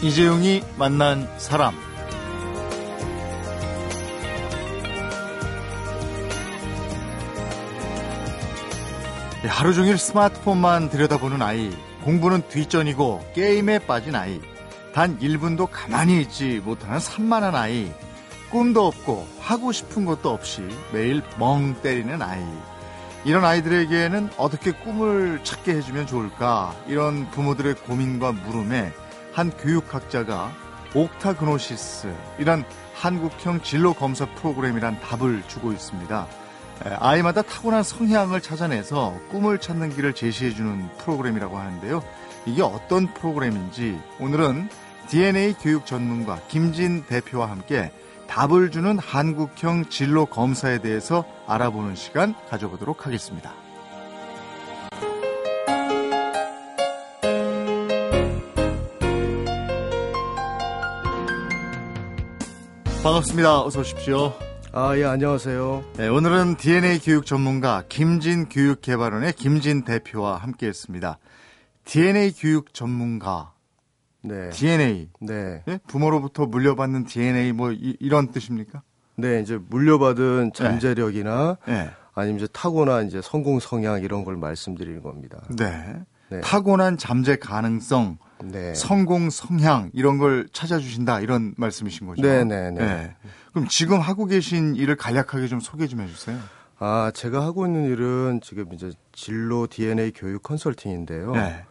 이재용이 만난 사람. 예, 하루 종일 스마트폰만 들여다보는 아이 공부는 뒷전이고 게임에 빠진 아이 단 1분도 가만히 있지 못하는 산만한 아이 꿈도 없고 하고 싶은 것도 없이 매일 멍 때리는 아이. 이런 아이들에게는 어떻게 꿈을 찾게 해주면 좋을까? 이런 부모들의 고민과 물음에 한 교육학자가 옥타그노시스 이란 한국형 진로 검사 프로그램이란 답을 주고 있습니다. 아이마다 타고난 성향을 찾아내서 꿈을 찾는 길을 제시해주는 프로그램이라고 하는데요. 이게 어떤 프로그램인지 오늘은 DNA 교육 전문가 김진 대표와 함께 답을 주는 한국형 진로 검사에 대해서 알아보는 시간 가져보도록 하겠습니다. 반갑습니다. 어서 오십시오. 아, 예, 안녕하세요. 네, 오늘은 DNA 교육 전문가 김진 교육개발원의 김진 대표와 함께 했습니다. DNA 교육 전문가. 네. DNA. 네. 네? 부모로부터 물려받는 DNA 뭐 이, 런 뜻입니까? 네, 이제 물려받은 잠재력이나 네. 아니면 이제 타고난 이제 성공 성향 이런 걸 말씀드리는 겁니다. 네. 네. 타고난 잠재 가능성, 네. 성공 성향 이런 걸 찾아주신다 이런 말씀이신 거죠? 네, 네, 네. 그럼 지금 하고 계신 일을 간략하게 좀 소개 좀 해주세요. 아, 제가 하고 있는 일은 지금 이제 진로 DNA 교육 컨설팅인데요. 네.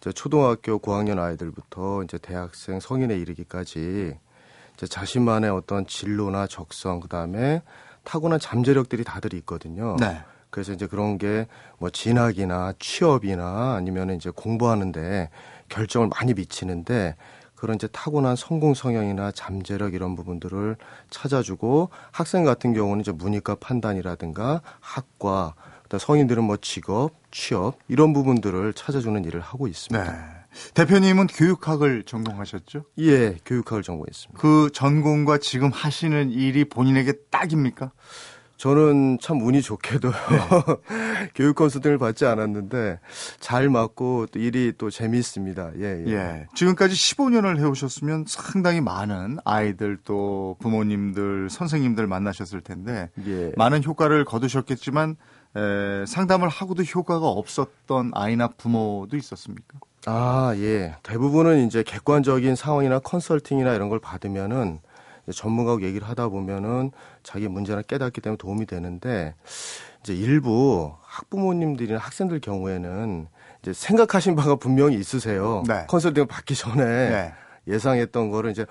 이제 초등학교 고학년 아이들부터 이제 대학생 성인에 이르기까지 이제 자신만의 어떤 진로나 적성 그다음에 타고난 잠재력들이 다들 있거든요. 네. 그래서 이제 그런 게 뭐 진학이나 취업이나 아니면 이제 공부하는데 결정을 많이 미치는데 그런 이제 타고난 성공 성향이나 잠재력 이런 부분들을 찾아주고 학생 같은 경우는 이제 문이과 판단이라든가 학과 성인들은 뭐 직업, 취업 이런 부분들을 찾아주는 일을 하고 있습니다. 네. 대표님은 교육학을 전공하셨죠? 예, 교육학을 전공했습니다. 그 전공과 지금 하시는 일이 본인에게 딱입니까? 저는 참 운이 좋게도 네. 교육 컨설팅을 받지 않았는데 잘 맞고 또 일이 또 재미있습니다. 예, 예. 예. 지금까지 15년을 해오셨으면 상당히 많은 아이들 또 부모님들, 선생님들 만나셨을 텐데 예. 많은 효과를 거두셨겠지만 에, 상담을 하고도 효과가 없었던 아이나 부모도 있었습니까? 아, 예. 대부분은 이제 객관적인 상황이나 컨설팅이나 이런 걸 받으면은 전문가하고 얘기를 하다 보면은 자기 문제나 깨닫기 때문에 도움이 되는데 이제 일부 학부모님들이나 학생들 경우에는 이제 생각하신 바가 분명히 있으세요. 네. 컨설팅을 받기 전에 네. 예상했던 거를 이제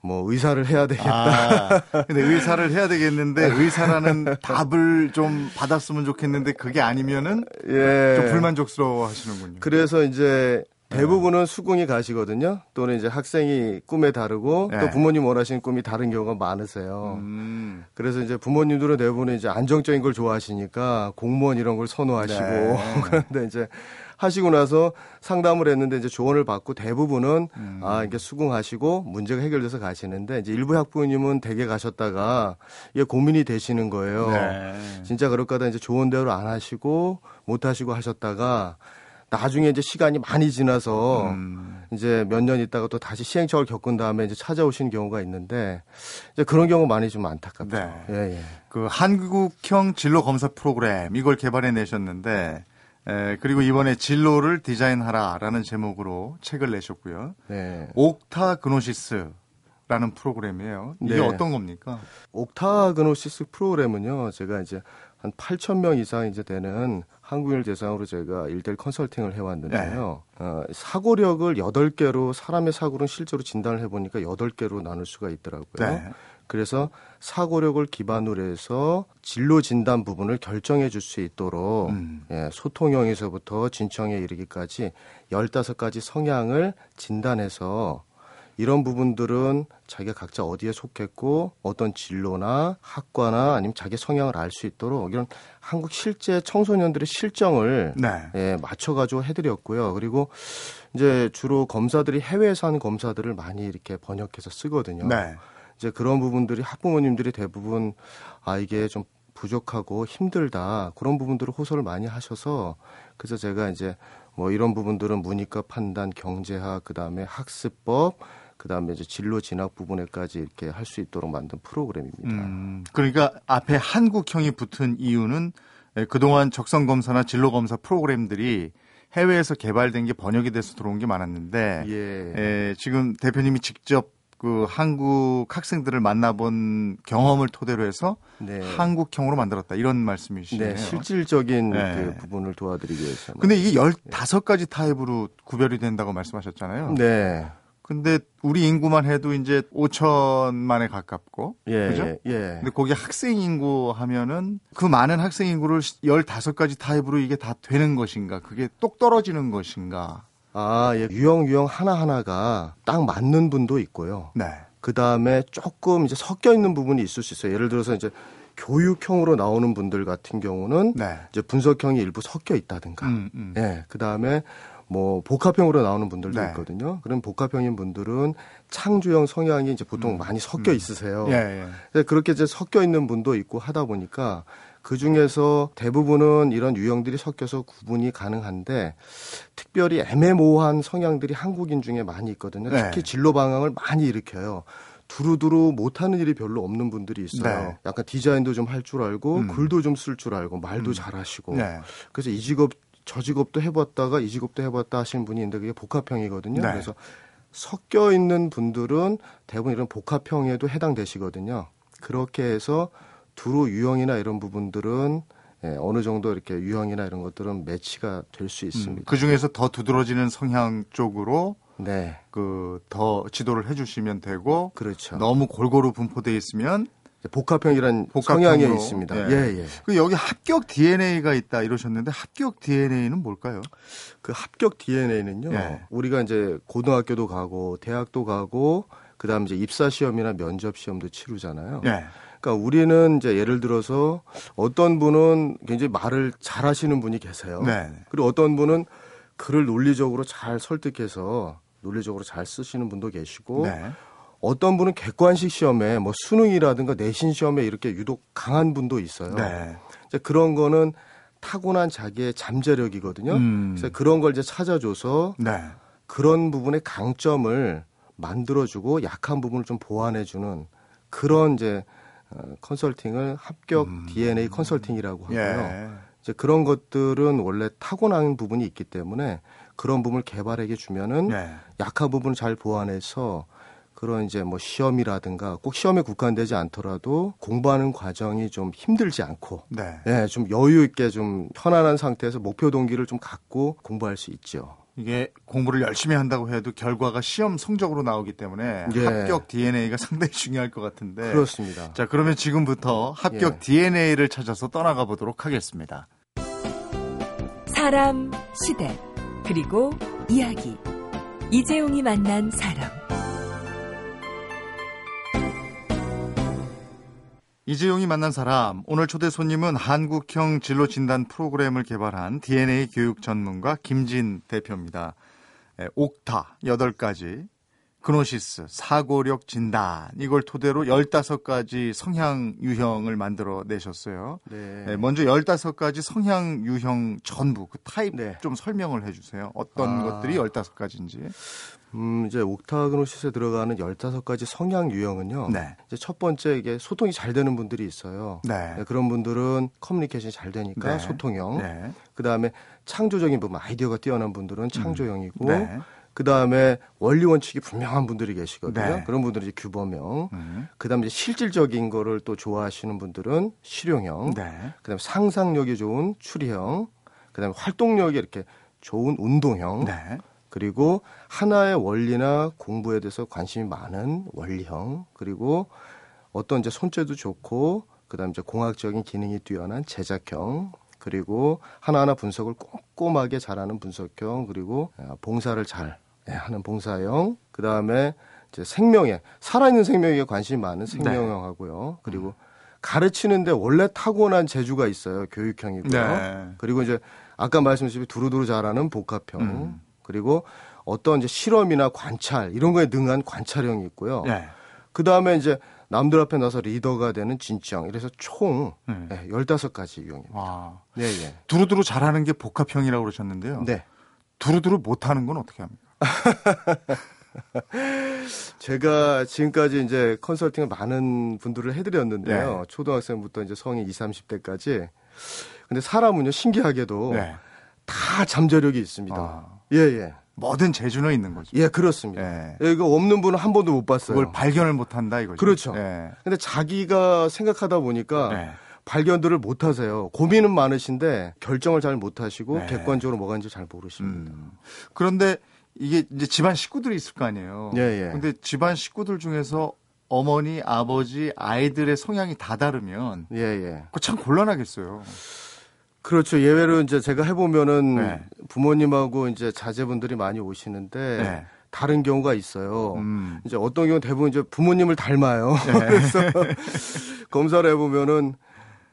뭐 의사를 해야 되겠다. 아, 근데 의사를 해야 되겠는데 의사라는 답을 좀 받았으면 좋겠는데 그게 아니면은 예. 좀 불만족스러워 하시는군요. 그래서 이제 대부분은 수긍이 가시거든요. 또는 이제 학생이 꿈에 다르고 네. 또 부모님 원하시는 꿈이 다른 경우가 많으세요. 음, 그래서 이제 부모님들은 대부분 이제 안정적인 걸 좋아하시니까 공무원 이런 걸 선호하시고 네. 그런데 이제 하시고 나서 상담을 했는데 이제 조언을 받고 대부분은 음. 아 이게 수긍하시고 문제가 해결돼서 가시는데 이제 일부 학부모님은 댁에 가셨다가 이게 고민이 되시는 거예요. 네. 진짜 그럴까 하다 이제 좋은 대로 안 하시고 못 하시고 하셨다가 나중에 이제 시간이 많이 지나서 음. 이제 몇 년 있다가 또 다시 시행착오를 겪은 다음에 이제 찾아오시는 경우가 있는데 이제 그런 경우 많이 좀 안타깝죠. 네. 예, 예. 그 한국형 진로 검사 프로그램 이걸 개발해 내셨는데 에, 그리고 이번에 진로를 디자인하라라는 제목으로 책을 내셨고요. 네. 옥타그노시스 라는 프로그램이에요. 이게 네. 어떤 겁니까? 옥타그노시스 프로그램은요, 제가 이제 한 8천 명 이상 이제 되는 한국인을 대상으로 제가 일대일 컨설팅을 해왔는데요. 네. 어, 사고력을 8개로 사람의 사고는 실제로 진단을 해보니까 8개로 나눌 수가 있더라고요. 네. 그래서 사고력을 기반으로 해서 진로 진단 부분을 결정해 줄 수 있도록 음. 예, 소통형에서부터 진청에 이르기까지 15가지 성향을 진단해서 이런 부분들은 자기가 각자 어디에 속했고 어떤 진로나 학과나 아니면 자기 성향을 알 수 있도록 이런 한국 실제 청소년들의 실정을 네. 예, 맞춰가지고 해드렸고요. 그리고 이제 주로 검사들이 해외에서 하는 검사들을 많이 이렇게 번역해서 쓰거든요. 네. 이제 그런 부분들이 학부모님들이 대부분 아 이게 좀 부족하고 힘들다 그런 부분들을 호소를 많이 하셔서 그래서 제가 이제 뭐 이런 부분들은 문이과 판단, 경제학 그다음에 학습법 그다음에 이제 진로 진학 부분에까지 이렇게 할 수 있도록 만든 프로그램입니다. 음, 그러니까 앞에 한국형이 붙은 이유는 에, 그동안 적성 검사나 진로 검사 프로그램들이 해외에서 개발된 게 번역이 돼서 들어온 게 많았는데 예. 에, 지금 대표님이 직접 그 한국 학생들을 만나본 경험을 토대로 해서 네. 한국형으로 만들었다 이런 말씀이시네요. 네, 실질적인 네. 그 부분을 도와드리기 위해서. 근데 이게 15가지 타입으로 구별이 된다고 말씀하셨잖아요. 네. 근데 우리 인구만 해도 이제 5천만에 가깝고 예, 그죠? 예, 예. 근데 거기 학생 인구 하면은 그 많은 학생 인구를 15가지 타입으로 이게 다 되는 것인가? 그게 똑 떨어지는 것인가? 아, 예. 유형 유형 하나하나가 딱 맞는 분도 있고요. 네. 그 다음에 조금 이제 섞여 있는 부분이 있을 수 있어요. 예를 들어서 이제 교육형으로 나오는 분들 같은 경우는 네. 이제 분석형이 일부 섞여 있다든가. 음, 음. 예. 그 다음에 뭐 복합형으로 나오는 분들도 네. 있거든요. 그럼 복합형인 분들은 창조형 성향이 이제 보통 음, 많이 섞여 음. 있으세요. 예, 예. 그렇게 이제 섞여 있는 분도 있고 하다 보니까 그 중에서 대부분은 이런 유형들이 섞여서 구분이 가능한데 특별히 애매모호한 성향들이 한국인 중에 많이 있거든요. 네. 특히 진로 방향을 많이 일으켜요. 두루두루 못하는 일이 별로 없는 분들이 있어요. 네. 약간 디자인도 좀 할 줄 알고 음. 글도 좀 쓸 줄 알고 말도 음. 잘하시고 네. 그래서 이 직업 저 직업도 해봤다가 이 직업도 해봤다 하시는 분이 있는데 그게 복합형이거든요. 네. 그래서 섞여 있는 분들은 대부분 이런 복합형에도 해당되시거든요. 그렇게 해서 두루 유형이나 이런 부분들은 예, 어느 정도 이렇게 유형이나 이런 것들은 매치가 될 수 있습니다. 그 중에서 더 두드러지는 성향 쪽으로 네, 그 더 지도를 해주시면 되고 그렇죠. 너무 골고루 분포돼 있으면 복합형이란 복합형으로. 성향이 있습니다. 예. 예, 예. 그 여기 합격 DNA가 있다 이러셨는데 합격 DNA는 뭘까요? 그 합격 DNA는요. 예. 우리가 이제 고등학교도 가고 대학도 가고 그다음 이제 입사 시험이나 면접 시험도 치르잖아요. 예. 그러니까 우리는 이제 예를 들어서 어떤 분은 굉장히 말을 잘하시는 분이 계세요. 네. 그리고 어떤 분은 글을 논리적으로 잘 설득해서 논리적으로 잘 쓰시는 분도 계시고 네. 어떤 분은 객관식 시험에 뭐 수능이라든가 내신 시험에 이렇게 유독 강한 분도 있어요. 네. 이제 그런 거는 타고난 자기의 잠재력이거든요. 음. 그래서 그런 걸 이제 찾아줘서 네. 그런 부분의 강점을 만들어주고 약한 부분을 좀 보완해주는 그런 이제 어, 컨설팅을 합격 음. DNA 컨설팅이라고 하고요. 예. 이제 그런 것들은 원래 타고난 부분이 있기 때문에 그런 부분을 개발하게 주면은 예. 약한 부분을 잘 보완해서 그런 이제 뭐 시험이라든가 꼭 시험에 국한되지 않더라도 공부하는 과정이 좀 힘들지 않고 네. 예, 좀 여유 있게 좀 편안한 상태에서 목표 동기를 좀 갖고 공부할 수 있죠. 이게 공부를 열심히 한다고 해도 결과가 시험 성적으로 나오기 때문에 예. 합격 DNA가 상당히 중요할 것 같은데. 그렇습니다. 자, 그러면 지금부터 합격 예. DNA를 찾아서 떠나가 보도록 하겠습니다. 사람, 시대, 그리고 이야기. 이재용이 만난 사람. 이재용이 만난 사람, 오늘 초대 손님은 한국형 진로 진단 프로그램을 개발한 DNA 교육 전문가 김진 대표입니다. 예, 옥타 8가지, 그노시스, 사고력 진단, 이걸 토대로 15가지 성향 유형을 만들어 내셨어요. 네. 네, 먼저 15가지 성향 유형 전부 그 타입 네. 좀 설명을 해 주세요. 어떤 아. 것들이 15가지인지. 음, 이제 옥타그노시스에 들어가는 15가지 성향 유형은요. 네. 이제 첫 번째 이게 소통이 잘 되는 분들이 있어요. 네. 네, 그런 분들은 커뮤니케이션이 잘 되니까 네. 소통형. 네. 그다음에 창조적인 부분, 아이디어가 뛰어난 분들은 창조형이고 네. 그다음에 원리 원칙이 분명한 분들이 계시거든요. 네. 그런 분들이 이제 규범형. 음. 그다음에 이제 실질적인 거를 또 좋아하시는 분들은 실용형. 네. 그다음에 상상력이 좋은 추리형. 그다음에 활동력이 이렇게 좋은 운동형. 네. 그리고 하나의 원리나 공부에 대해서 관심이 많은 원리형. 그리고 어떤 이제 손재도 좋고 그다음에 이제 공학적인 기능이 뛰어난 제작형. 그리고 하나하나 분석을 꼼꼼하게 잘하는 분석형. 그리고 아, 봉사를 잘 예, 하는 봉사형. 그다음에 이제 생명에 살아있는 생명에 관심이 많은 생명형하고요. 그리고 가르치는데 원래 타고난 재주가 있어요. 교육형이고요. 네. 그리고 이제 아까 말씀드린 두루두루 잘하는 복합형. 음. 그리고 어떤 이제 실험이나 관찰 이런 거에 능한 관찰형이 있고요. 네. 그 다음에 이제 남들 앞에 나서 리더가 되는 진취형. 이래서 총 음. 네, 15가지 유형입니다. 와. 네, 예. 두루두루 잘하는 게 복합형이라고 그러셨는데요. 네. 두루두루 못하는 건 어떻게 합니까? 제가 지금까지 이제 컨설팅을 많은 분들을 해드렸는데요. 네. 초등학생부터 이제 성인 20, 30대까지. 근데 사람은요, 신기하게도 네. 다 잠재력이 있습니다. 아, 예, 예. 뭐든 재주는 있는 거죠. 예, 그렇습니다. 예. 예, 이거 없는 분은 한 번도 못 봤어요. 그걸 발견을 못 한다 이거죠. 그렇죠. 예. 근데 자기가 생각하다 보니까 네. 발견들을 못 하세요. 고민은 많으신데 결정을 잘 못 하시고 네. 객관적으로 뭐가 있는지 잘 모르십니다. 음. 그런데 이게 이제 집안 식구들이 있을 거 아니에요. 예, 예. 근데 집안 식구들 중에서 어머니, 아버지, 아이들의 성향이 다 다르면 예, 예. 그거 참 곤란하겠어요. 그렇죠. 예외로 이제 제가 해보면은 네. 부모님하고 이제 자제분들이 많이 오시는데 네. 다른 경우가 있어요. 음. 이제 어떤 경우 는 대부분 이제 부모님을 닮아요. 그래서 검사를 해보면은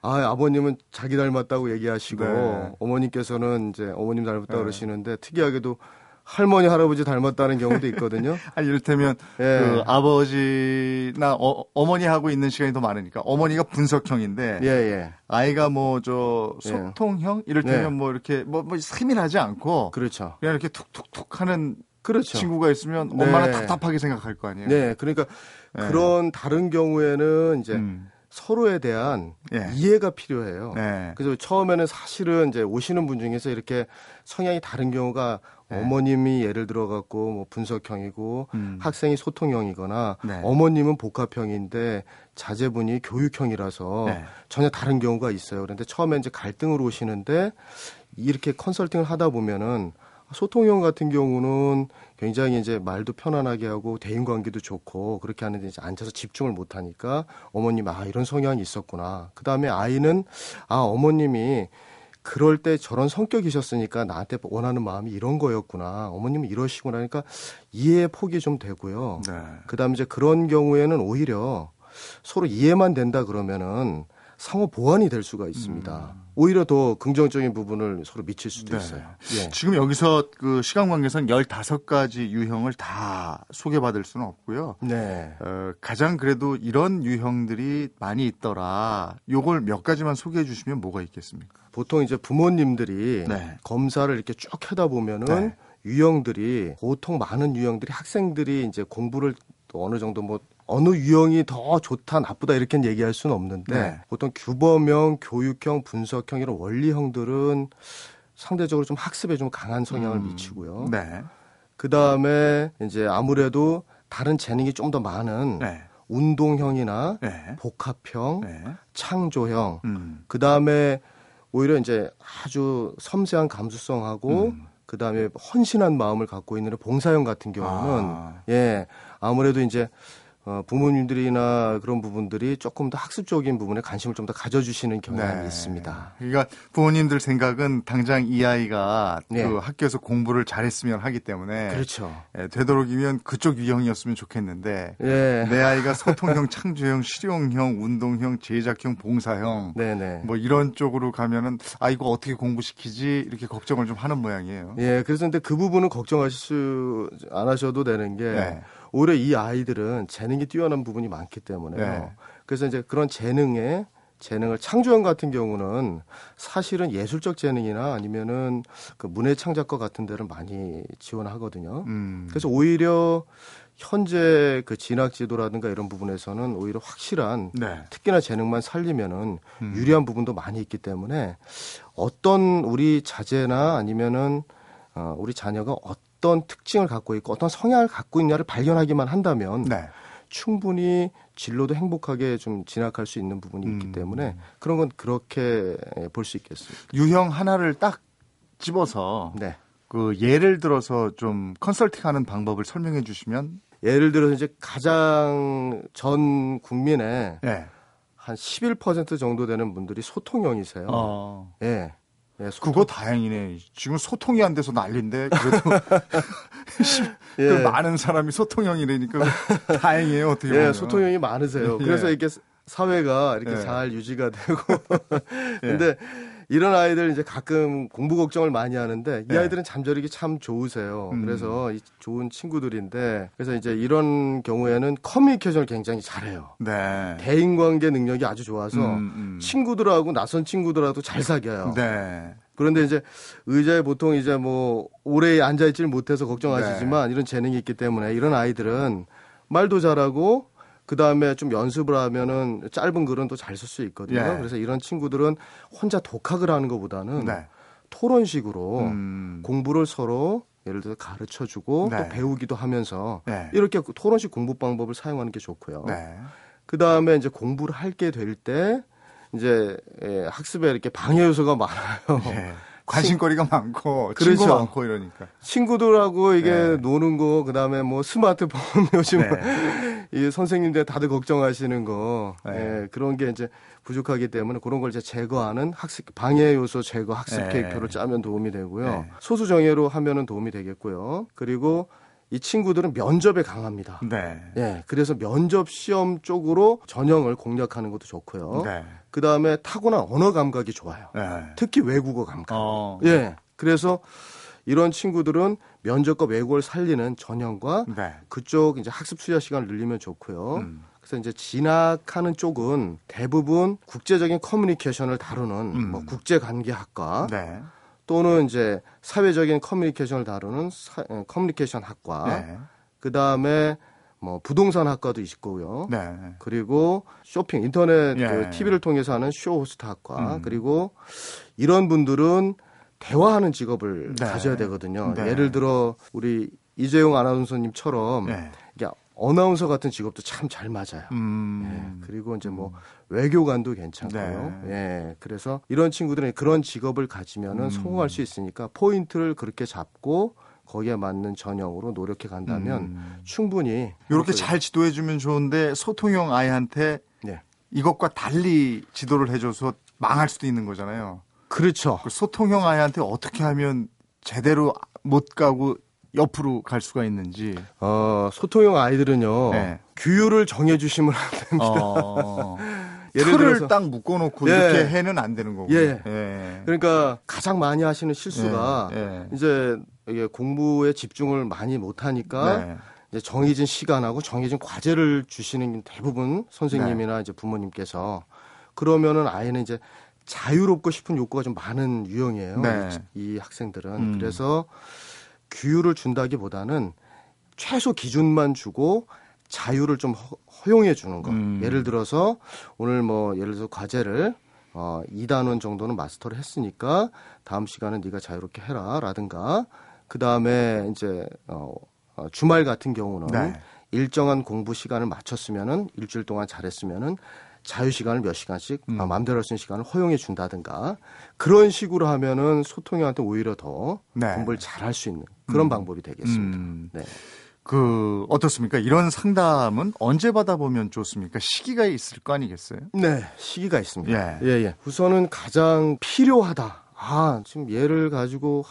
아 아버님은 자기 닮았다고 얘기하시고 네. 어머님께서는 이제 어머님 닮았다 고 네. 그러시는데 특이하게도 할머니 할아버지 닮았다는 경우도 있거든요. 아, 이를테면 예. 그 아버지나 어, 머니 하고 있는 시간이 더 많으니까 어머니가 분석형인데 예 예. 아이가 뭐저 예. 소통형 이를테면 네. 뭐 이렇게 뭐, 뭐 세밀하지 않고 그렇죠. 그냥 이렇게 툭툭툭 하는 그렇죠. 친구가 있으면 네. 엄마는 답답하게 생각할 거 아니에요. 네, 그러니까 네. 그런 다른 경우에는 이제 음. 서로에 대한 예. 이해가 필요해요. 네. 그래서 처음에는 사실은 이제 오시는 분 중에서 이렇게 성향이 다른 경우가 네. 어머님이 예를 들어 갖고 뭐 분석형이고 음. 학생이 소통형이거나 네. 어머님은 복합형인데 자제분이 교육형이라서 네. 전혀 다른 경우가 있어요. 그런데 처음에 이제 갈등으로 오시는데 이렇게 컨설팅을 하다 보면은 소통형 같은 경우는 굉장히 이제 말도 편안하게 하고 대인 관계도 좋고 그렇게 하는데 이제 앉아서 집중을 못 하니까 어머님 아 이런 성향이 있었구나. 그다음에 아이는 아 어머님이 그럴 때 저런 성격이셨으니까 나한테 원하는 마음이 이런 거였구나. 어머님은 이러시구나. 그러니까 이해의 폭이 좀 되고요. 네. 그다음에 이제 그런 경우에는 오히려 서로 이해만 된다 그러면은 상호 보완이 될 수가 있습니다. 오히려 더 긍정적인 부분을 서로 미칠 수도 음. 네. 있어요. 예. 지금 여기서 그 시간 관계상 15가지 유형을 다 소개받을 수는 없고요. 네. 어, 가장 그래도 이런 유형들이 많이 있더라. 요걸 몇 가지만 소개해 주시면 뭐가 있겠습니까? 보통 이제 부모님들이 네. 검사를 이렇게 쭉 하다 보면은 네. 유형들이 보통 많은 유형들이 학생들이 이제 공부를 또 어느 정도 뭐 어느 유형이 더 좋다 나쁘다 이렇게는 얘기할 수는 없는데 네. 보통 규범형, 교육형, 분석형 이런 원리형들은 상대적으로 좀 학습에 좀 강한 성향을 음, 미치고요. 네. 그 다음에 이제 아무래도 다른 재능이 좀 더 많은 네. 운동형이나 네. 복합형, 네. 창조형, 음. 그 다음에 오히려 이제 아주 섬세한 감수성하고 음. 그 다음에 헌신한 마음을 갖고 있는 봉사형 같은 경우는 아. 예 아무래도 이제 어, 부모님들이나 그런 부분들이 조금 더 학습적인 부분에 관심을 좀 더 가져주시는 경향이 네. 있습니다. 그러니까 부모님들 생각은 당장 이 아이가 네. 그 학교에서 공부를 잘했으면 하기 때문에 그렇죠. 예, 되도록이면 그쪽 유형이었으면 좋겠는데 예. 내 아이가 소통형, 창조형, 실용형, 운동형, 제작형, 봉사형 네네. 뭐 이런 쪽으로 가면은 아 이거 어떻게 공부시키지 이렇게 걱정을 좀 하는 모양이에요. 예, 그래서 근데 그 부분은 걱정하실 수 안 하셔도 되는 게 네. 오히려 이 아이들은 재능이 뛰어난 부분이 많기 때문에요. 네. 그래서 이제 그런 재능에 재능을 창조형 같은 경우는 사실은 예술적 재능이나 아니면은 그 문예 창작과 같은 데를 많이 지원하거든요. 음. 그래서 오히려 현재 그 진학 지도라든가 이런 부분에서는 오히려 확실한 네. 특기나 재능만 살리면은 음. 유리한 부분도 많이 있기 때문에 어떤 우리 자제나 아니면은 어, 우리 자녀가 어떤 특징을 갖고 있고 어떤 성향을 갖고 있냐를 발견하기만 한다면 네. 충분히 진로도 행복하게 좀 진학할 수 있는 부분이 있기 음. 때문에 그런 건 그렇게 볼 수 있겠습니다. 유형 하나를 딱 집어서 네. 그 예를 들어서 좀 컨설팅하는 방법을 설명해 주시면 예를 들어서 이제 가장 전 국민의 네. 한11% 정도 되는 분들이 소통형이세요. 어. 예. 예, 소통. 그거 다행이네. 지금 소통이 안 돼서 난리인데 그래도 예. 그 많은 사람이 소통형이라니까 다행이에요. 어떻게 보면. 예, 소통형이 많으세요. 예. 그래서 이렇게 사회가 이렇게 예. 잘 유지가 되고. 근데 이런 아이들 이제 가끔 공부 걱정을 많이 하는데 이 예. 아이들은 잠자리기 참 좋으세요. 음. 그래서 이 좋은 친구들인데 그래서 이제 이런 경우에는 커뮤니케이션을 굉장히 잘해요. 네. 대인관계 능력이 아주 좋아서 음, 음. 친구들하고 낯선 친구들하고도 잘 사귀어요. 네. 그런데 이제 의자에 보통 이제 뭐 오래 앉아 있지를 못해서 걱정하시지만 이런 재능이 있기 때문에 이런 아이들은 말도 잘하고 그 다음에 좀 연습을 하면은 짧은 글은 또 잘 쓸 수 있거든요. 예. 그래서 이런 친구들은 혼자 독학을 하는 것보다는 네. 토론식으로 음. 공부를 서로 예를 들어 가르쳐 주고 네. 또 배우기도 하면서 네. 이렇게 토론식 공부 방법을 사용하는 게 좋고요. 네. 그 다음에 이제 공부를 할게 될 때 이제 예, 학습에 이렇게 방해 요소가 많아요. 예. 관심거리가 많고 그렇죠. 친구 많고 이러니까. 친구들하고 이게 네. 노는 거, 그 다음에 뭐 스마트폰 요즘 네. 이 선생님들 다들 걱정하시는 거, 네. 예, 그런 게 이제 부족하기 때문에 그런 걸 이제 제거하는 학습 방해 요소 제거 학습 네. 계획표를 짜면 도움이 되고요. 네. 소수 정예로 하면은 도움이 되겠고요. 그리고 이 친구들은 면접에 강합니다. 네. 예, 그래서 면접 시험 쪽으로 전형을 공략하는 것도 좋고요. 네. 그 다음에 타고난 언어 감각이 좋아요. 네. 특히 외국어 감각. 어. 예. 그래서 이런 친구들은 면접과 외국어를 살리는 전형과 네. 그쪽 이제 학습 수야 시간을 늘리면 좋고요. 음. 그래서 이제 진학하는 쪽은 대부분 국제적인 커뮤니케이션을 다루는 음. 뭐 국제관계학과 네. 또는 이제 사회적인 커뮤니케이션을 다루는 사- 에, 커뮤니케이션 학과 네. 그 다음에 뭐 부동산 학과도 있고요. 네. 그리고 쇼핑 인터넷 예. 그 TV를 통해서 하는 쇼 호스트 학과 음. 그리고 이런 분들은 대화하는 직업을 네. 가져야 되거든요. 네. 예를 들어 우리 이재용 아나운서님처럼 네. 아나운서 같은 직업도 참 잘 맞아요. 음. 예, 그리고 이제 뭐 외교관도 괜찮고요. 네. 예, 그래서 이런 친구들은 그런 직업을 가지면은 음. 성공할 수 있으니까 포인트를 그렇게 잡고 거기에 맞는 전형으로 노력해 간다면 음. 충분히 이렇게 행복을- 잘 지도해 주면 좋은데 소통형 아이한테 네. 이것과 달리 지도를 해줘서 망할 수도 있는 거잖아요. 그렇죠. 그 소통형 아이한테 어떻게 하면 제대로 못 가고 옆으로 갈 수가 있는지. 어, 소통형 아이들은요. 네. 규율을 정해 주시면 안 됩니다. 어, 예를 틀을 들어서 딱 묶어 놓고 예. 이렇게 해는 안 되는 거고. 예. 예. 그러니까 가장 많이 하시는 실수가 예, 예. 이제 공부에 집중을 많이 못 하니까 네. 이제 정해진 시간하고 정해진 과제를 주시는 대부분 네. 선생님이나 이제 부모님께서 그러면은 아이는 이제 자유롭고 싶은 욕구가 좀 많은 유형이에요. 네. 이, 이 학생들은 음. 그래서 규율을 준다기보다는 최소 기준만 주고 자유를 좀 허, 용해 주는 거. 음. 예를 들어서 오늘 뭐 예를 들어서 과제를 어 2단원 정도는 마스터를 했으니까 다음 시간은 네가 자유롭게 해라 라든가 그다음에 이제 어, 어, 주말 같은 경우는 네. 일정한 공부 시간을 맞췄으면은 일주일 동안 잘했으면은 자유 시간을 몇 시간씩 음. 아, 마음대로 할 수 있는 시간을 허용해 준다든가 그런 식으로 하면은 소통이한테 오히려 더 네. 공부를 잘 할 수 있는 그런 음. 방법이 되겠습니다. 음, 네. 그 어떻습니까? 이런 상담은 언제 받아보면 좋습니까? 시기가 있을 거 아니겠어요? 네, 시기가 있습니다. 예. 예, 예. 우선은 가장 필요하다. 아, 지금 얘를 가지고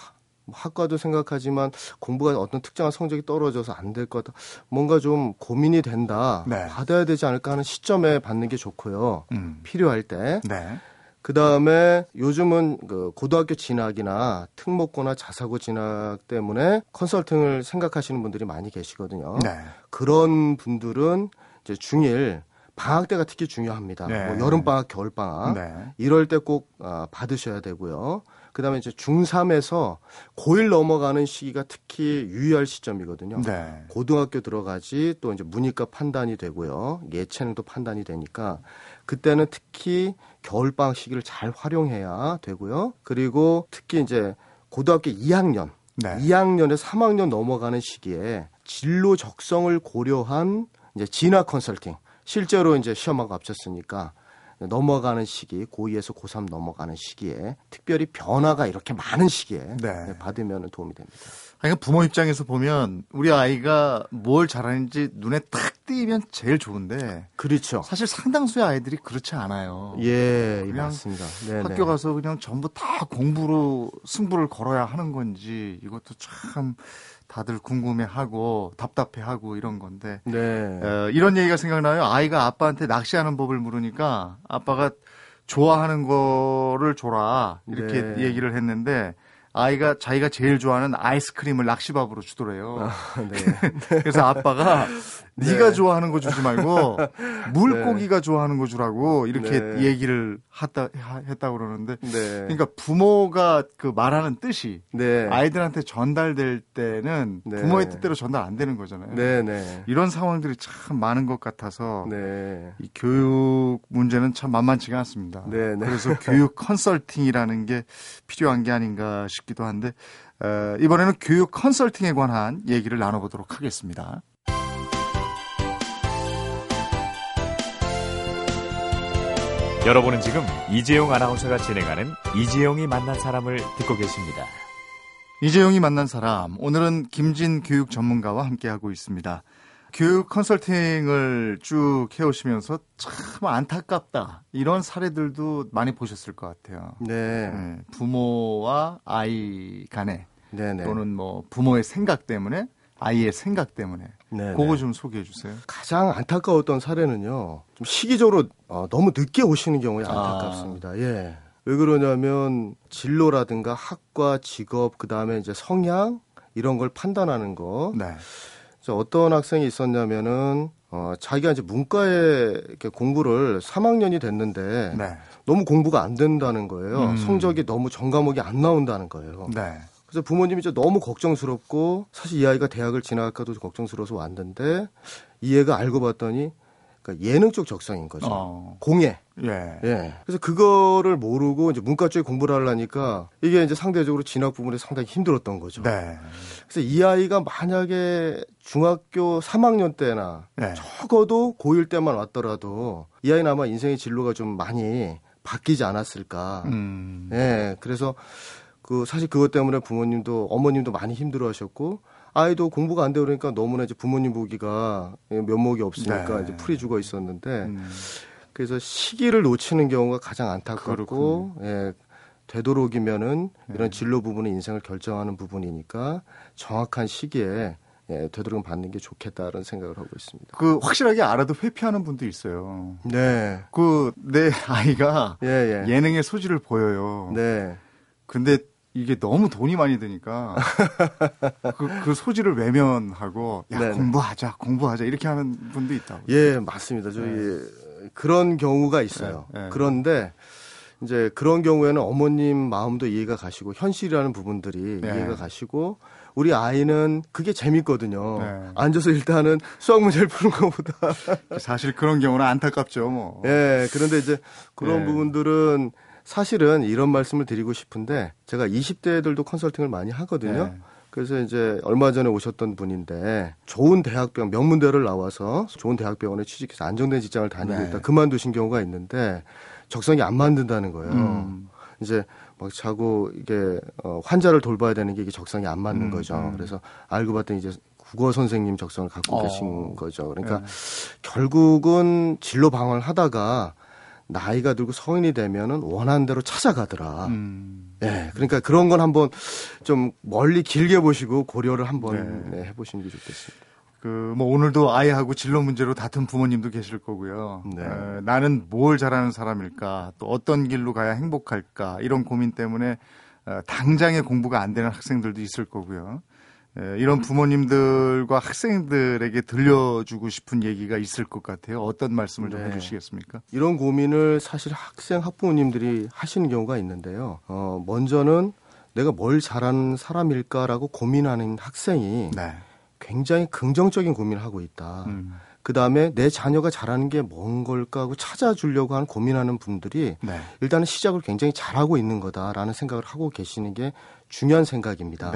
학과도 생각하지만 공부가 어떤 특정한 성적이 떨어져서 안될 거다. 뭔가 좀 고민이 된다. 네. 받아야 되지 않을까 하는 시점에 받는 게 좋고요. 음. 필요할 때. 네. 그 다음에 요즘은 그 고등학교 진학이나 특목고나 자사고 진학 때문에 컨설팅을 생각하시는 분들이 많이 계시거든요. 네. 그런 분들은 이제 중일 방학 때가 특히 중요합니다. 네. 뭐 여름 방학, 겨울 방학 네. 이럴 때꼭 아, 받으셔야 되고요. 그다음에 이제 중3에서 고1 넘어가는 시기가 특히 유의할 시점이거든요. 네. 고등학교 들어가지 또 이제 문이과 판단이 되고요. 예체능도 판단이 되니까 그때는 특히 겨울 방학 시기를 잘 활용해야 되고요. 그리고 특히 이제 고등학교 2학년 네. 2학년에 3학년 넘어가는 시기에 진로 적성을 고려한 이제 진학 컨설팅 실제로 이제 시험하고 합쳤으니까 넘어가는 시기 고2에서 고3 넘어가는 시기에 특별히 변화가 이렇게 많은 시기에 네. 받으면 도움이 됩니다. 그러니까 부모 입장에서 보면 우리 아이가 뭘 잘하는지 눈에 딱 띄면 제일 좋은데 그렇죠. 사실 상당수의 아이들이 그렇지 않아요. 예, 그냥 맞습니다. 네네. 학교 가서 그냥 전부 다 공부로 승부를 걸어야 하는 건지 이것도 참 다들 궁금해하고 답답해하고 이런 건데 네. 어, 이런 얘기가 생각나요. 아이가 아빠한테 낚시하는 법을 물으니까 아빠가 좋아하는 거를 줘라 이렇게 네. 얘기를 했는데 아이가 자기가 제일 좋아하는 아이스크림을 낚시밥으로 주더래요. 네. 그래서 아빠가 네가 네. 좋아하는 거 주지 말고 물고기가 좋아하는 거 주라고 이렇게 네. 얘기를 했다 했다 그러는데 네. 그러니까 부모가 그 말하는 뜻이 네. 아이들한테 전달될 때는 네. 부모의 뜻대로 전달 안 되는 거잖아요. 네, 네. 이런 상황들이 참 많은 것 같아서 네. 이 교육 문제는 참 만만치가 않습니다. 네, 네. 그래서 교육 컨설팅이라는 게 필요한 게 아닌가 싶기도 한데 어, 이번에는 교육 컨설팅에 관한 얘기를 나눠보도록 하겠습니다. 여러분은 지금 이재용 아나운서가 진행하는 이재용이 만난 사람을 듣고 계십니다. 이재용이 만난 사람 오늘은 김진 교육 전문가와 함께하고 있습니다. 교육 컨설팅을 쭉 해오시면서 참 안타깝다 이런 사례들도 많이 보셨을 것 같아요. 네. 네, 부모와 아이 간에 네, 네. 또는 뭐 부모의 생각 때문에 아이의 생각 때문에 네, 그거 네. 좀 소개해 주세요. 가장 안타까웠던 사례는요. 좀 시기적으로 어, 너무 늦게 오시는 경우에 아. 안타깝습니다. 예. 왜 그러냐면 진로라든가 학과, 직업, 그 다음에 이제 성향 이런 걸 판단하는 거. 네. 그래서 어떤 학생이 있었냐면은 어, 자기가 이제 문과에 이렇게 공부를 3학년이 됐는데 네. 너무 공부가 안 된다는 거예요. 음. 성적이 너무 전 과목이 안 나온다는 거예요. 네. 그래서 부모님이 이제 너무 걱정스럽고 사실 이 아이가 대학을 진학할까도 걱정스러워서 왔는데 이 애가 알고 봤더니 그러니까 예능 쪽 적성인 거죠. 어. 공예. 예. 예. 그래서 그거를 모르고 이제 문과 쪽에 공부를 하려니까 이게 이제 상대적으로 진학 부분이 상당히 힘들었던 거죠. 네. 그래서 이 아이가 만약에 중학교 3학년 때나 네. 적어도 고1 때만 왔더라도 이 아이는 아마 인생의 진로가 좀 많이 바뀌지 않았을까. 음. 예. 그래서 그 사실 그것 때문에 부모님도 어머님도 많이 힘들어하셨고 아이도 공부가 안 되고 그러니까 너무나 이제 부모님 보기가 면목이 없으니까 네. 이제 풀이 죽어 있었는데 음. 그래서 시기를 놓치는 경우가 가장 안타깝고 예. 되도록이면은 네. 이런 진로 부분은 인생을 결정하는 부분이니까 정확한 시기에 예, 되도록 받는 게 좋겠다는 생각을 하고 있습니다. 그 확실하게 알아도 회피하는 분도 있어요. 네. 그 내 아이가 예, 예. 예능의 소질을 보여요. 네. 근데 이게 너무 돈이 많이 드니까 그, 그 소질을 외면하고 야 네네. 공부하자 공부하자 이렇게 하는 분도 있다고. 예, 맞습니다. 저희 그런 경우가 있어요. 네, 네. 그런데 이제 그런 경우에는 어머님 마음도 이해가 가시고 현실이라는 부분들이 네. 이해가 가시고 우리 아이는 그게 재밌거든요. 네. 앉아서 일단은 수학 문제를 푸는 것보다. 사실 그런 경우는 안타깝죠. 뭐. 예, 그런데 이제 그런 네. 부분들은 사실은 이런 말씀을 드리고 싶은데 제가 20대들도 컨설팅을 많이 하거든요. 네. 그래서 이제 얼마 전에 오셨던 분인데 좋은 대학병 명문대를 나와서 좋은 대학병원에 취직해서 안정된 직장을 다니고 네. 있다 그만두신 경우가 있는데 적성이 안 맞는다는 거예요. 음. 이제 막 자고 이게 어, 환자를 돌봐야 되는 게 이게 적성이 안 맞는 음, 거죠. 음. 그래서 알고 봤더니 이제 국어 선생님 적성을 갖고 어. 계신 거죠. 그러니까 네. 결국은 진로 방황을 하다가 나이가 들고 성인이 되면은 원하는 대로 찾아가더라. 음. 예, 그러니까 그런 건 한번 좀 멀리 길게 보시고 고려를 한번 네. 네, 해보시는 게 좋겠습니다. 그 뭐 오늘도 아이하고 진로 문제로 다툰 부모님도 계실 거고요. 네. 에, 나는 뭘 잘하는 사람일까, 또 어떤 길로 가야 행복할까 이런 고민 때문에 어, 당장에 공부가 안 되는 학생들도 있을 거고요. 에, 이런 부모님들과 학생들에게 들려주고 싶은 얘기가 있을 것 같아요. 어떤 말씀을 좀 네. 해주시겠습니까? 이런 고민을 사실 학생 학부모님들이 하시는 경우가 있는데요. 어, 먼저는 내가 뭘 잘하는 사람일까라고 고민하는 학생이 네. 굉장히 긍정적인 고민을 하고 있다. 음. 그 다음에 내 자녀가 잘하는 게 뭔 걸까 하고 찾아주려고 하는 고민하는 분들이 네. 일단은 시작을 굉장히 잘하고 있는 거다라는 생각을 하고 계시는 게 중요한 생각입니다.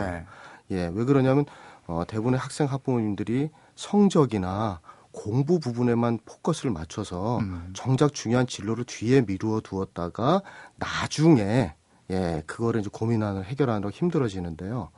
네. 예, 왜 그러냐면 어, 대부분의 학생 학부모님들이 성적이나 공부 부분에만 포커스를 맞춰서 음. 정작 중요한 진로를 뒤에 미루어 두었다가 나중에 예, 그거를 이제 고민하는 해결하느라 힘들어지는데요.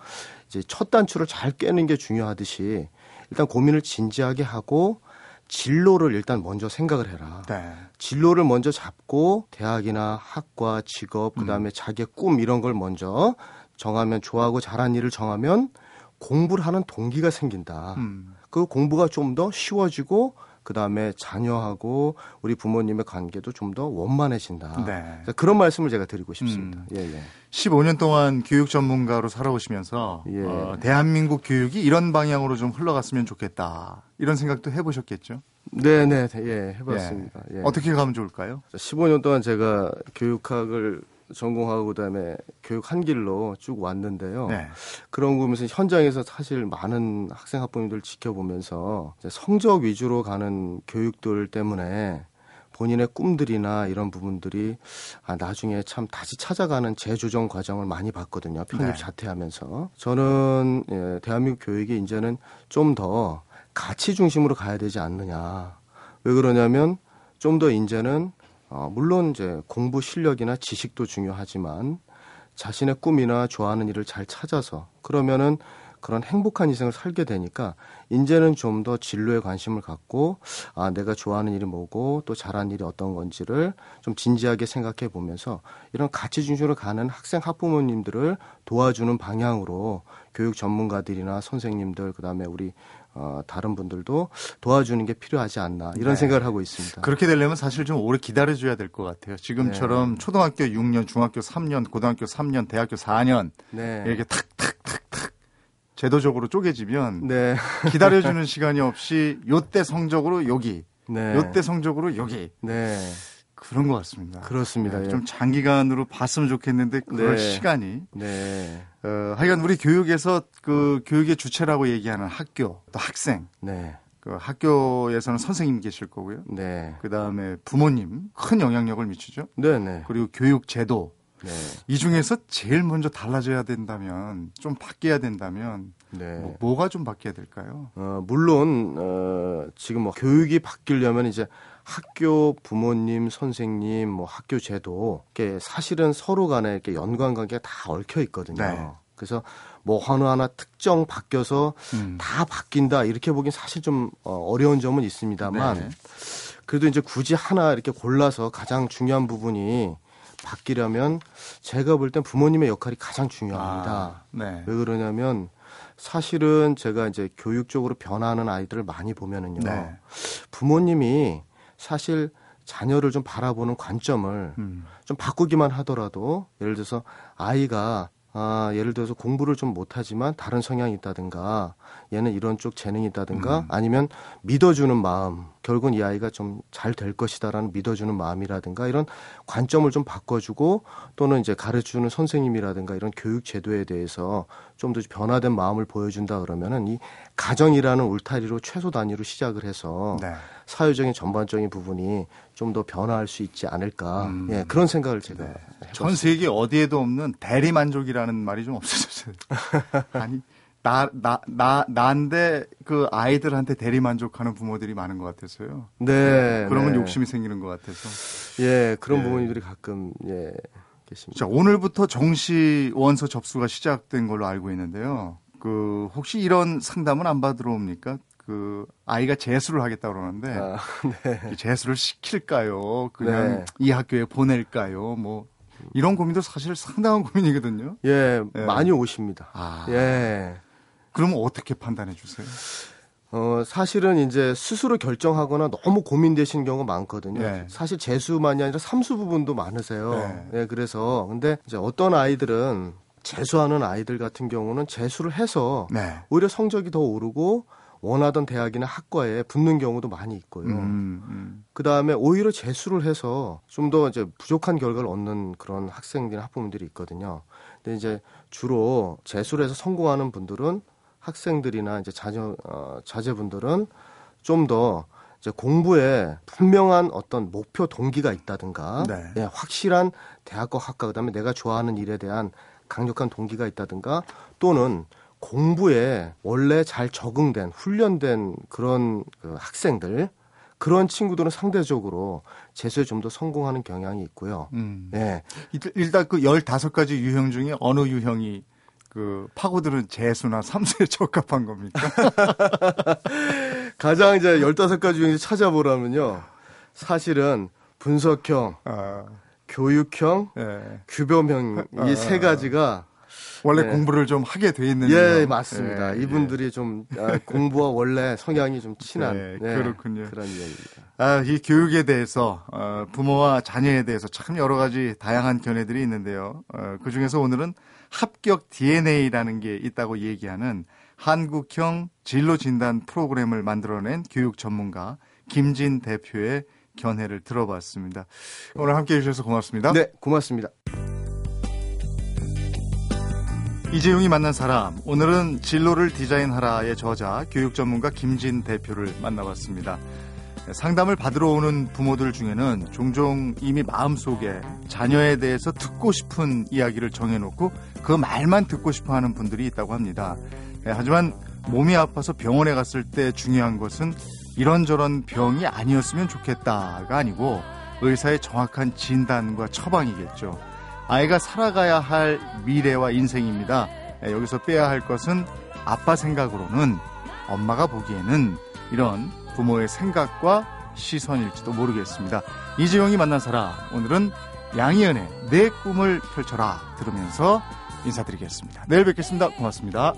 이제 첫 단추를 잘 깨는 게 중요하듯이 일단 고민을 진지하게 하고 진로를 일단 먼저 생각을 해라. 네. 진로를 먼저 잡고 대학이나 학과, 직업, 그다음에 자기의 꿈 이런 걸 먼저 정하면 좋아하고 잘한 일을 정하면 공부를 하는 동기가 생긴다. 음. 그 공부가 좀 더 쉬워지고 그 다음에 자녀하고 우리 부모님의 관계도 좀 더 원만해진다. 네. 그런 말씀을 제가 드리고 싶습니다. 음. 예, 예. 15년 동안 교육 전문가로 살아오시면서 예. 어, 대한민국 교육이 이런 방향으로 좀 흘러갔으면 좋겠다. 이런 생각도 해보셨겠죠? 네, 네, 예, 해봤습니다. 예. 어떻게 가면 좋을까요? 15년 동안 제가 교육학을 전공하고 그다음에 교육 한 길로 쭉 왔는데요. 네. 그런 거 보면서 현장에서 사실 많은 학생 학부모님들 지켜보면서 성적 위주로 가는 교육들 때문에 본인의 꿈들이나 이런 부분들이 아, 나중에 참 다시 찾아가는 재조정 과정을 많이 봤거든요. 편입 네. 자퇴하면서 저는 예, 대한민국 교육이 이제는 좀 더 가치 중심으로 가야 되지 않느냐. 왜 그러냐면 좀 더 이제는 어, 물론 이제 공부 실력이나 지식도 중요하지만 자신의 꿈이나 좋아하는 일을 잘 찾아서 그러면은 그런 행복한 인생을 살게 되니까 이제는 좀 더 진로에 관심을 갖고 아 내가 좋아하는 일이 뭐고 또 잘하는 일이 어떤 건지를 좀 진지하게 생각해 보면서 이런 가치 중심으로 가는 학생 학부모님들을 도와주는 방향으로 교육 전문가들이나 선생님들 그다음에 우리 어, 다른 분들도 도와주는 게 필요하지 않나 이런 네. 생각을 하고 있습니다. 그렇게 되려면 사실 좀 오래 기다려줘야 될 것 같아요. 지금처럼 초등학교 6년, 중학교 3년, 고등학교 3년, 대학교 4년 네. 이렇게 탁탁탁탁 제도적으로 쪼개지면 네. 기다려주는 시간이 없이 요때 성적으로 여기, 네. 요때 성적으로 여기 네. 그런 것 같습니다. 그렇습니다. 네, 예. 좀 장기간으로 봤으면 좋겠는데 그럴 네. 시간이 네. 어, 하여간 우리 교육에서 그 교육의 주체라고 얘기하는 학교 또 학생 네. 그 학교에서는 선생님 계실 거고요. 네. 그 다음에 부모님 큰 영향력을 미치죠. 네, 네. 그리고 교육 제도 네. 이 중에서 제일 먼저 달라져야 된다면 좀 바뀌어야 된다면 네. 뭐, 뭐가 좀 바뀌어야 될까요? 어, 물론 어, 지금 뭐 교육이 바뀌려면 이제 학교 부모님 선생님 뭐 학교 제도 이게 사실은 서로 간에 이렇게 연관 관계가 다 얽혀 있거든요. 네. 그래서 뭐 어느 하나 특정 바뀌어서 음. 다 바뀐다 이렇게 보긴 사실 좀 어, 어려운 점은 있습니다만 네. 그래도 이제 굳이 하나 이렇게 골라서 가장 중요한 부분이 바뀌려면 제가 볼 땐 부모님의 역할이 가장 중요합니다. 아, 네. 왜 그러냐면 사실은 제가 이제 교육적으로 변화하는 아이들을 많이 보면은요. 네. 부모님이 사실 자녀를 좀 바라보는 관점을 음. 좀 바꾸기만 하더라도 예를 들어서 아이가 아, 예를 들어서 공부를 좀 못하지만 다른 성향이 있다든가 얘는 이런 쪽 재능이 있다든가 음. 아니면 믿어주는 마음 결국은 이 아이가 좀 잘 될 것이다라는 믿어주는 마음이라든가 이런 관점을 좀 바꿔주고 또는 이제 가르치는 선생님이라든가 이런 교육 제도에 대해서 좀 더 변화된 마음을 보여준다 그러면은 이 가정이라는 울타리로 최소 단위로 시작을 해서 네. 사회적인 전반적인 부분이 좀 더 변화할 수 있지 않을까 음. 예, 그런 생각을 제가 해봤습니다. 전 세계 어디에도 없는 대리 만족이라는 말이 좀 없어졌어요. 아니 나 나 나 나인데 그 아이들한테 대리 만족하는 부모들이 많은 것 같아서요. 네, 그러면 네. 욕심이 생기는 것 같아서. 예 그런 네. 부모님들이 가끔 예 계십니다. 자 오늘부터 정시 원서 접수가 시작된 걸로 알고 있는데요. 그 혹시 이런 상담은 안 받으러 옵니까? 그 아이가 재수를 하겠다 그러는데 아, 이 재수를 시킬까요? 그냥 네. 이 학교에 보낼까요? 뭐 이런 고민도 사실 상당한 고민이거든요. 예 네. 많이 오십니다. 아, 예. 그러면 어떻게 판단해 주세요? 어, 사실은 이제 스스로 결정하거나 너무 고민되시는 경우가 많거든요. 네. 사실 재수만이 아니라 삼수 부분도 많으세요. 네. 예, 그래서 근데 이제 어떤 아이들은 재수하는 아이들 같은 경우는 재수를 해서 네. 오히려 성적이 더 오르고 원하던 대학이나 학과에 붙는 경우도 많이 있고요. 음, 음. 그 다음에 오히려 재수를 해서 좀 더 이제 부족한 결과를 얻는 그런 학생들이나 학부모들이 있거든요. 근데 이제 주로 재수를 해서 성공하는 분들은 학생들이나 이제 자녀 어, 자제분들은 좀 더 이제 공부에 분명한 어떤 목표 동기가 있다든가 네. 예, 확실한 대학과 학과 그다음에 내가 좋아하는 일에 대한 강력한 동기가 있다든가 또는 공부에 원래 잘 적응된 훈련된 그런 그 학생들 그런 친구들은 상대적으로 재수에 좀 더 성공하는 경향이 있고요. 음. 예. 일- 일단 그 15가지 유형 중에 어느 유형이 그 파고드는 재수나 삼수에 적합한 겁니까? 가장 이제 15가지 중에 찾아보라면요. 사실은 분석형, 아, 교육형, 예. 규범형 이세 가지가 원래 네. 공부를 좀 하게 돼 있는 예, 맞습니다. 예, 이분들이 좀 아, 공부와 원래 성향이 좀 친한 네, 네, 그렇군요. 그런 이야기입니다. 아, 이 교육에 대해서 어, 부모와 자녀에 대해서 참 여러 가지 다양한 견해들이 있는데요. 어, 그 중에서 오늘은 합격 DNA라는 게 있다고 얘기하는 한국형 진로 진단 프로그램을 만들어낸 교육 전문가 김진 대표의 견해를 들어봤습니다. 오늘 함께 해주셔서 고맙습니다. 네, 고맙습니다. 이재용이 만난 사람 오늘은 진로를 디자인하라의 저자 교육 전문가 김진 대표를 만나봤습니다. 상담을 받으러 오는 부모들 중에는 종종 이미 마음속에 자녀에 대해서 듣고 싶은 이야기를 정해놓고 그 말만 듣고 싶어 하는 분들이 있다고 합니다. 예, 하지만 몸이 아파서 병원에 갔을 때 중요한 것은 이런저런 병이 아니었으면 좋겠다가 아니고 의사의 정확한 진단과 처방이겠죠. 아이가 살아가야 할 미래와 인생입니다. 예, 여기서 빼야 할 것은 아빠 생각으로는 엄마가 보기에는 이런 부모의 생각과 시선일지도 모르겠습니다. 이재용이 만난 사람 오늘은 양희은의 내 꿈을 펼쳐라 들으면서 인사드리겠습니다. 내일 뵙겠습니다. 고맙습니다.